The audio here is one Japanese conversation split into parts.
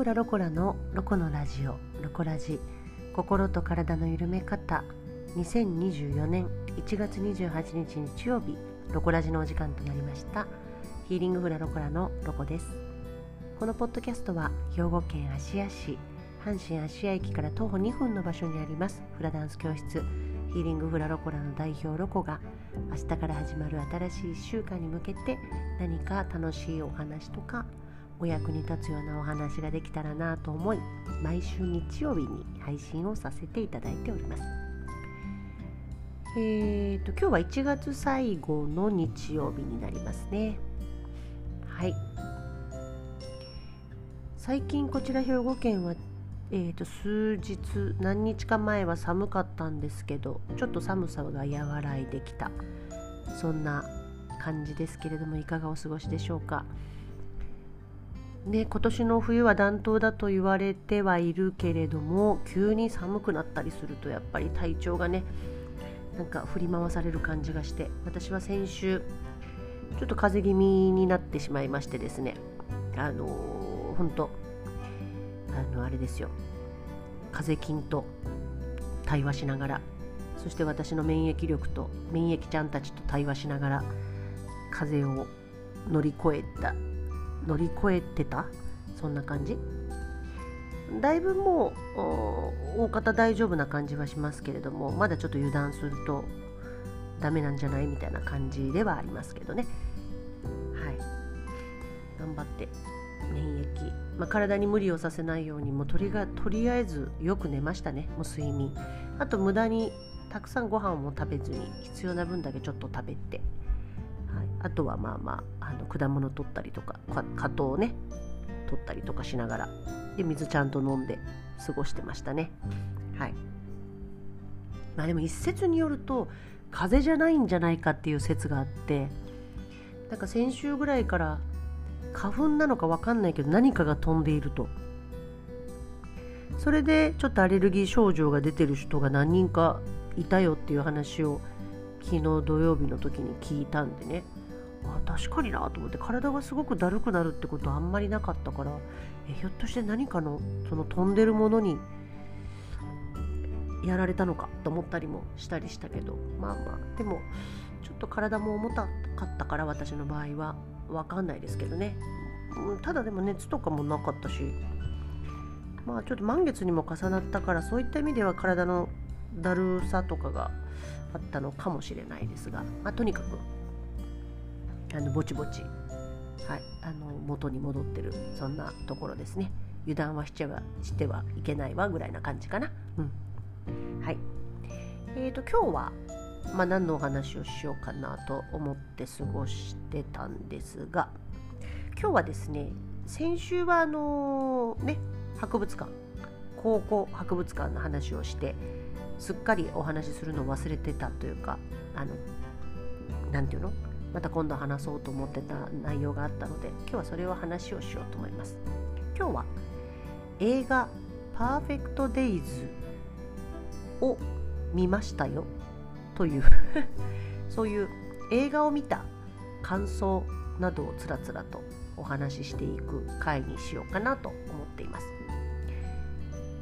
フラロコラのロコのラジオロコラジ。心と体の緩め方。2024年1月28日日曜日。ロコラジのお時間となりました。ヒーリングフラロコラのロコです。このポッドキャストは兵庫県芦屋市阪神芦屋駅から徒歩2分の場所にあります。フラダンス教室。ヒーリングフラロコラの代表ロコが明日から始まる新しい1週間に向けて何か楽しいお話とかお役に立つようなお話ができたらなと思い毎週日曜日に配信をさせていただいております。えーと今日は1月最後の日曜日になりますね。はい。最近こちら兵庫県はえーと数日何日か前は寒かったんですけどちょっと寒さが和らいできた。そんな感じですけれどもいかがお過ごしでしょうか？ね、今年の冬は暖冬だと言われてはいるけれども急に寒くなったりするとやっぱり体調がねなんか振り回される感じがして私は先週ちょっと風邪気味になってしまいましてですねあのー、本当あのあれですよ。風邪菌と対話しながらそして私の免疫力と免疫ちゃんたちと対話しながら風邪を乗り越えた乗り越えてた？そんな感じ？だいぶもう大方大丈夫な感じはしますけれどもまだちょっと油断するとダメなんじゃない？みたいな感じではありますけどね。はい。頑張って免疫、まあ、体に無理をさせないようにもうとりがとりあえずよく寝ましたね。もう睡眠。あと無駄にたくさんご飯も食べずに必要な分だけちょっと食べて、あとはまあまああの果物取ったりとか果糖をね取ったりとかしながらで水ちゃんと飲んで過ごしてましたね。はい。まあでも一説によると風邪じゃないんじゃないかっていう説があってなんか先週ぐらいから花粉なのか分かんないけど何かが飛んでいると。それでちょっとアレルギー症状が出てる人が何人かいたよっていう話を昨日土曜日の時に聞いたんでね。あ確かになと思って体がすごくだるくなるってことはあんまりなかったからえひょっとして何かのその飛んでるものにやられたのかと思ったりもしたりしたけどまあまあでもちょっと体も重たかったから私の場合は分かんないですけどね、うん、ただでも熱とかもなかったしまあちょっと満月にも重なったからそういった意味では体のだるさとかがあったのかもしれないですが、まあ、とにかくあのぼちぼち、はい、あの元に戻ってる。そんなところですね。油断はしちゃはしてはいけないわぐらいな感じかな、うん、はい。えーと今日は、まあ、何のお話をしようかなと思って過ごしてたんですが今日はですね先週はあのー、ね博物館。高校博物館の話をしてすっかりお話しするのを忘れてたというかあの何て言うの？また今度話そうと思ってた内容があったので今日はそれを話をしようと思います。今日は映画「パーフェクト・デイズ」を見ましたよという そういう映画を見た感想などをつらつらとお話ししていく回にしようかなと思っています。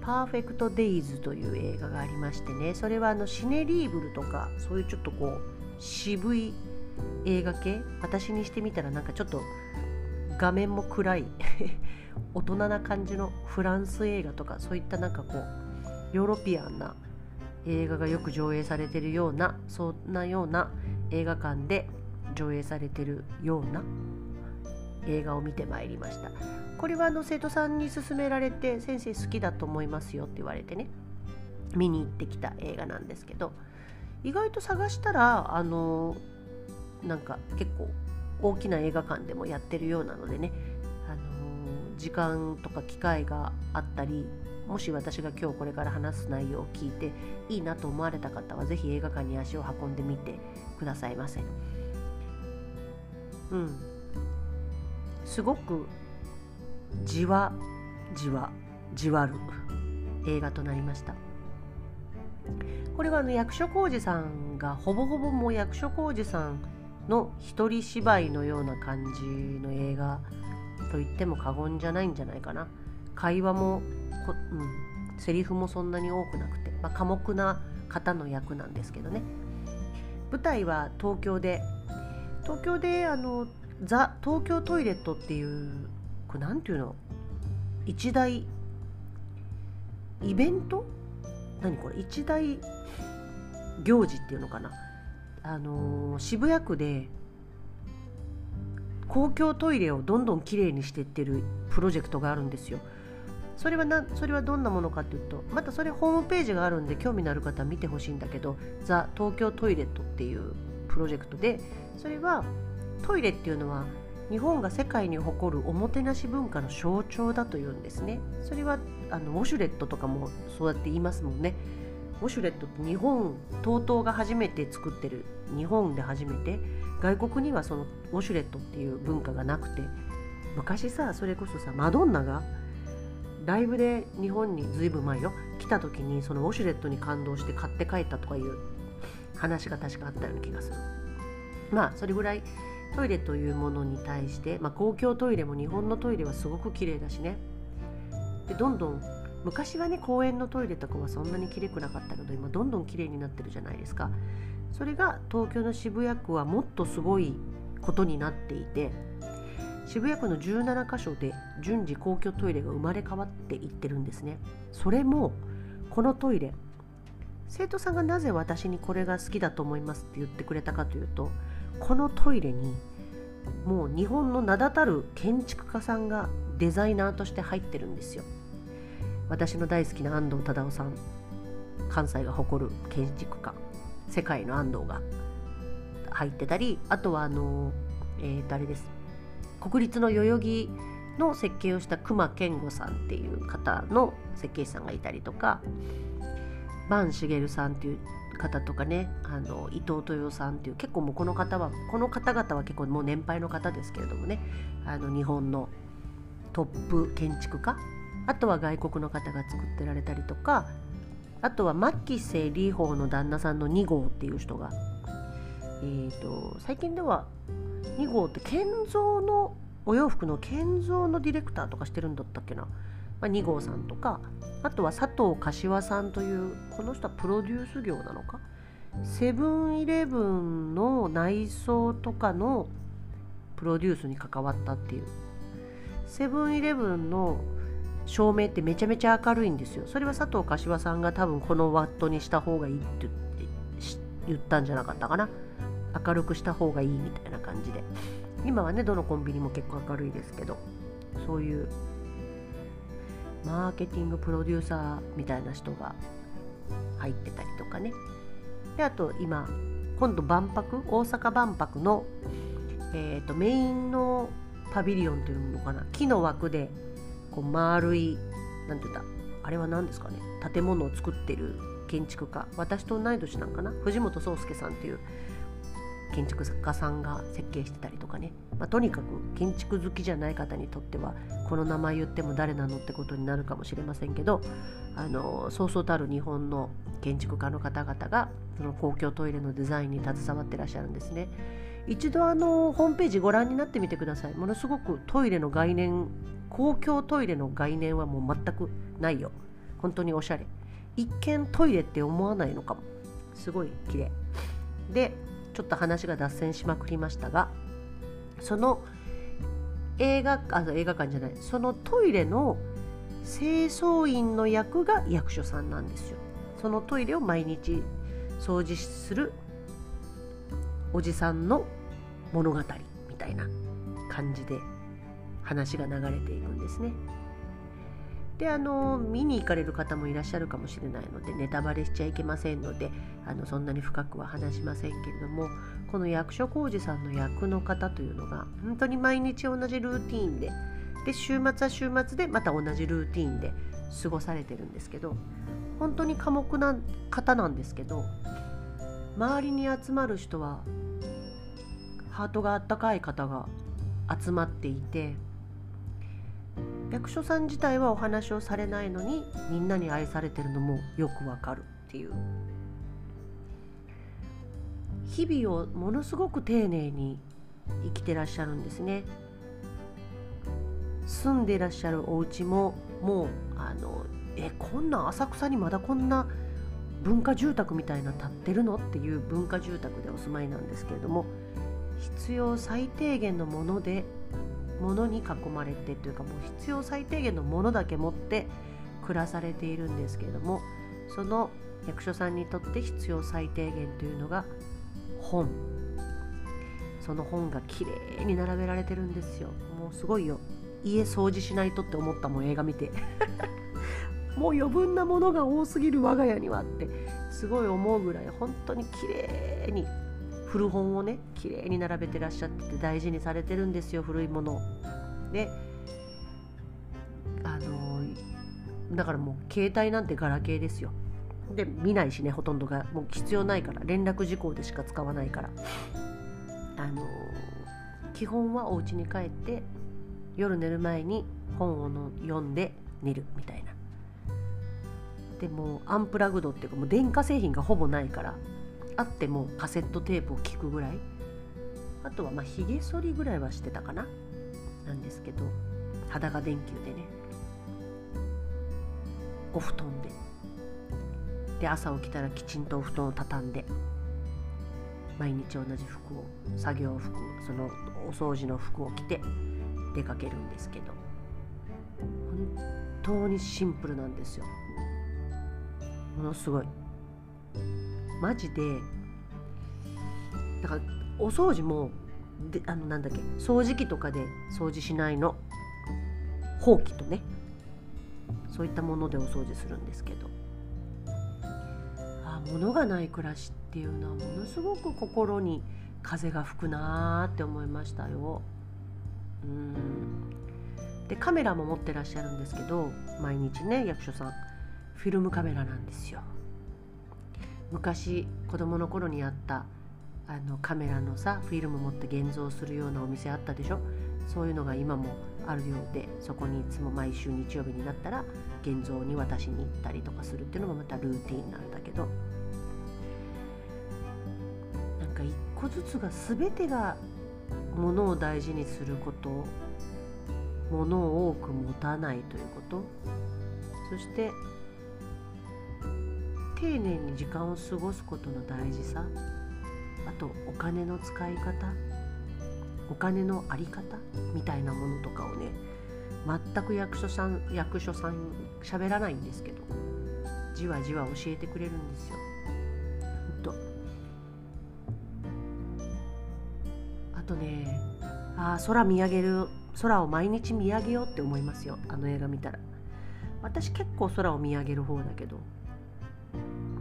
パーフェクト・デイズという映画がありましてねそれはあのシネリーブルとかそういうちょっとこう渋い映画系？私にしてみたらなんかちょっと画面も暗い。大人な感じのフランス映画とかそういったなんかこうヨーロピアンな映画がよく上映されてるようなそんなような映画館で上映されてるような映画を見てまいりました。これはあの生徒さんに勧められて先生好きだと思いますよって言われてね。見に行ってきた映画なんですけど意外と探したらあのなんか結構大きな映画館でもやってるようなのでね、あの時間とか機会があったりもし私が今日これから話す内容を聞いていいなと思われた方は是非映画館に足を運んでみてくださいませ。うん、すごくじわじわじわる映画となりましたこれはあの役所広司さんがほぼほぼもう役所広司さんの一人芝居のような感じの映画と言っても過言じゃないんじゃないかな。会話もこ、うん、セリフもそんなに多くなくて、まあ、寡黙な方の役なんですけどね。舞台は東京で東京であのザ・東京トイレットっていうこれなんていうの？一大イベント？何これ？一大行事っていうのかな。あのー、渋谷区で公共トイレをどんどんきれいにしていってるプロジェクトがあるんですよ。それはなそれはどんなものかというとまたそれホームページがあるんで興味のある方は見てほしいんだけどザ・東京トイレットっていうプロジェクトでそれはトイレっていうのは日本が世界に誇るおもてなし文化の象徴だというんですねそれはあのウォシュレットとかもそうやって言いますもんねウォシュレットって日本 TOTO が初めて作ってる日本で初めて外国にはそのウォシュレットっていう文化がなくて昔さそれこそさマドンナがライブで日本にずいぶん前よ来た時にそのウォシュレットに感動して買って帰ったとかいう話が確かあったような気がする。まあそれぐらいトイレというものに対して、まあ、公共トイレも日本のトイレはすごく綺麗だしね。でどんどん昔はね公園のトイレとかはそんなに綺麗くなかったけど今どんどん綺麗になってるじゃないですか。それが東京の渋谷区はもっとすごいことになっていて渋谷区の17カ所で順次公共トイレが生まれ変わっていってるんですね。それもこのトイレ生徒さんがなぜ私にこれが好きだと思いますって言ってくれたかというとこのトイレにもう日本の名だたる建築家さんがデザイナーとして入ってるんですよ。私の大好きな安藤忠雄さん関西が誇る建築家世界の安藤が入ってたりあとはあのえー、とあれです？国立の代々木の設計をした隈研吾さんっていう方の設計士さんがいたりとか坂茂さんっていう方とかねあの伊藤豊さんっていう結構もうこの方はこの方々は結構もう年配の方ですけれどもねあの日本のトップ建築家あとは外国の方が作ってられたりとかあとは牧瀬里穂の旦那さんの2号っていう人が、えーと、最近では2号って建造のお洋服の建造のディレクターとかしてるんだったっけな、まあ、2号さんとかあとは佐藤柏さんというこの人はプロデュース業なのか。セブンイレブンの内装とかのプロデュースに関わったっていう。セブンイレブンの照明ってめちゃめちゃ明るいんですよ。それは佐藤柏さんが多分このワットにした方がいいって言ったんじゃなかったかな。明るくした方がいいみたいな感じで。今はねどのコンビニも結構明るいですけど。そういうマーケティングプロデューサーみたいな人が入ってたりとかね。であと今今度万博大阪万博の、えーと、メインのパビリオンっていうのかな。木の枠でこう丸いなんて言ったあれは何ですかね建物を作ってる建築家私と同い年なんかな藤本壮介さんっていう建築家さんが設計してたりとかね、まあ、とにかく建築好きじゃない方にとってはこの名前言っても誰なのってことになるかもしれませんけどあのそうそうたる日本の建築家の方々がその公共トイレのデザインに携わってらっしゃるんですね。一度あのホームページご覧になってみてください。ものすごくトイレの概念公共トイレの概念はもう全くないよ。本当におしゃれ。一見トイレって思わないのかも。すごい綺麗。でちょっと話が脱線しまくりましたがその映画あ映画館じゃない。そのトイレの清掃員の役が役所さんなんですよ。そのトイレを毎日掃除するおじさんの物語みたいな感じで。話が流れていくんですね。であの見に行かれる方もいらっしゃるかもしれないのでネタバレしちゃいけませんのであのそんなに深くは話しませんけれどもこの役所広司さんの役の方というのが本当に毎日同じルーティーンでで週末は週末でまた同じルーティーンで過ごされてるんですけど本当に寡黙な方なんですけど周りに集まる人はハートがあったかい方が集まっていて役所さん自体はお話をされないのにみんなに愛されてるのもよくわかるっていう。日々をものすごく丁寧に生きてらっしゃるんですね。住んでらっしゃるお家ももうあのえこんな浅草にまだこんな文化住宅みたいな建ってるのっていう文化住宅でお住まいなんですけれども必要最低限のものでものに囲まれてというかもう必要最低限のものだけ持って暮らされているんですけれどもその役所さんにとって必要最低限というのが本。その本がきれいに並べられてるんですよ。もうすごいよ。家掃除しないとって思ったもん映画見て。もう余分なものが多すぎる我が家にはってすごい思うぐらい本当に綺麗に古本をね綺麗に並べてらっしゃってて大事にされてるんですよ古いもの。であのだからもう携帯なんてガラケーですよ。で見ないしねほとんどが。もう必要ないから連絡事項でしか使わないから。あの基本はお家に帰って夜寝る前に本をの読んで寝るみたいな。でもアンプラグドっていうかもう電化製品がほぼないから。あってもカセットテープを聞くぐらい。あとはまあひげ剃りぐらいはしてたかな。なんですけど裸電球でね。お布団で。で朝起きたらきちんとお布団を畳んで。毎日同じ服を作業服そのお掃除の服を着て出かけるんですけど。本当にシンプルなんですよ。ものすごい。マジでだからお掃除もであのなんだっけ掃除機とかで掃除しないの。ほうきとね。そういったものでお掃除するんですけど。あ物がない暮らしっていうのはものすごく心に風が吹くなーって思いましたよ。うん。でカメラも持ってらっしゃるんですけど毎日ね役所さん。フィルムカメラなんですよ。昔子供の頃にあったあのカメラのさフィルム持って現像するようなお店あったでしょ？そういうのが今もあるようでそこにいつも毎週日曜日になったら現像に渡しに行ったりとかするっていうのもまたルーティンなんだけど。なんか一個ずつが全てがものを大事にすることものを多く持たないということ。そして丁寧に時間を過ごすことの大事さ。あとお金の使い方。お金の在り方。みたいなものとかをね全く役所さん役所さん喋らないんですけどじわじわ教えてくれるんですよ。ほんと。あとねあ空見上げる空を毎日見上げようって思いますよ。あの映画見たら。私結構空を見上げる方だけど。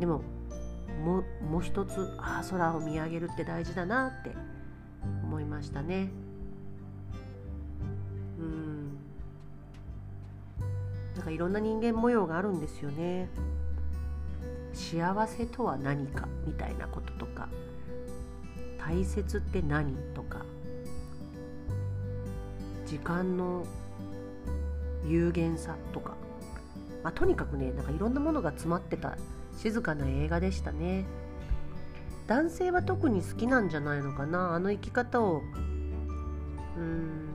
でもももう一つああ空を見上げるって大事だなって思いましたね。うん。なんかいろんな人間模様があるんですよね。幸せとは何かみたいなこととか大切って何とか時間の有限さとか、まあ、とにかくねなんかいろんなものが詰まってた静かな映画でしたね。男性は特に好きなんじゃないのかな？あの生き方を。うん。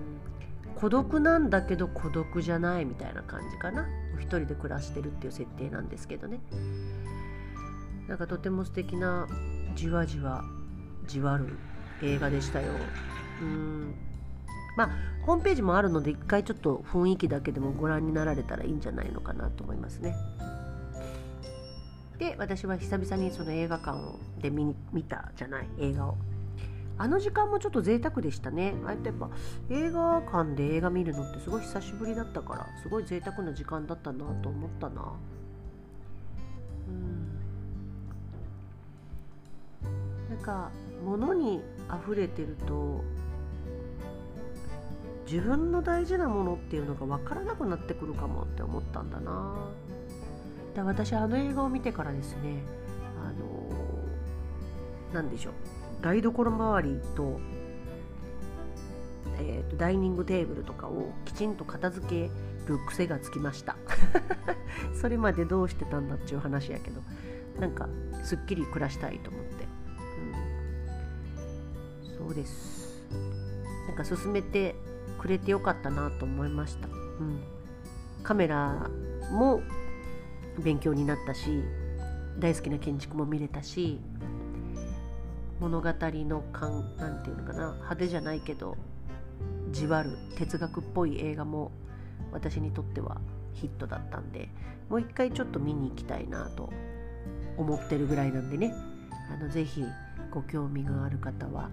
孤独なんだけど孤独じゃないみたいな感じかな？お一人で暮らしてるっていう設定なんですけどね。なんかとても素敵なじわじわじわる映画でしたよ。うん。まあホームページもあるので一回ちょっと雰囲気だけでもご覧になられたらいいんじゃないのかなと思いますね。で私は久々にその映画館で見見たじゃない映画を。あの時間もちょっと贅沢でしたね。ああやってやっぱ映画館で映画見るのってすごい久しぶりだったからすごい贅沢な時間だったなと思ったな。うん。なんか物に溢れてると自分の大事なものっていうのが分からなくなってくるかもって思ったんだな。で私あの映画を見てからですねあの何でしょう台所周りと,、えーと、ダイニングテーブルとかをきちんと片付ける癖がつきました。それまでどうしてたんだっていう話やけどなんかすっきり暮らしたいと思って、うん、そうです。なんか進めてくれてよかったなと思いました、うん、カメラも勉強になったし大好きな建築も見れたし物語の感なんていうのかな派手じゃないけどじわる哲学っぽい映画も私にとってはヒットだったんでもう一回ちょっと見に行きたいなと思ってるぐらいなんでねあのぜひご興味がある方は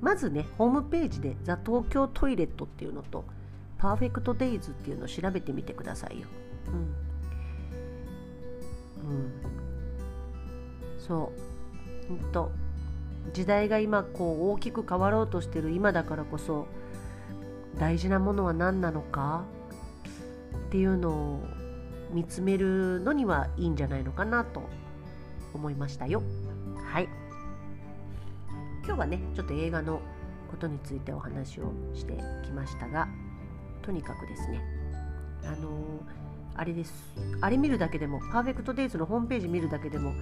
まずねホームページで「ザ・東京トイレット」っていうのと「パーフェクト・デイズ」っていうのを調べてみてくださいよ。うん、そう。ほんと時代が今こう大きく変わろうとしてる今だからこそ大事なものは何なのかっていうのを見つめるのにはいいんじゃないのかなと思いましたよ。はい。今日はねちょっと映画のことについてお話をしてきましたがとにかくですねあのー、あれです。あれ見るだけでもパーフェクトデイズのホームページ見るだけでも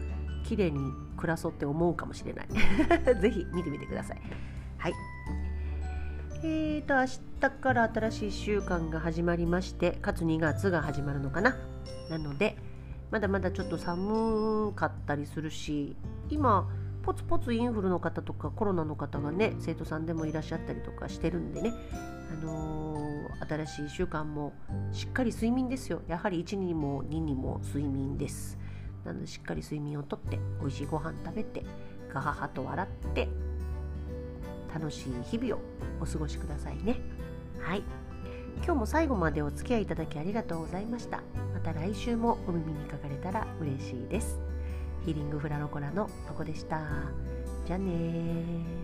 綺麗に暮らそうって思うかもしれない。ぜひ見てみてください。はい。えーと明日から新しい1週間が始まりましてかつ2月が始まるのかな。なのでまだまだちょっと寒かったりするし今ポツポツインフルの方とかコロナの方がね生徒さんでもいらっしゃったりとかしてるんでね、あのー、新しい1週間もしっかり睡眠ですよ。やはり1にも2にも睡眠です。なのでしっかり睡眠をとって美味しいご飯食べてガハハと笑って楽しい日々をお過ごしくださいね。はい。今日も最後までお付き合いいただきありがとうございました。また来週もお耳にかかれたら嬉しいです。ヒーリングフラロコラのロコでした。じゃあね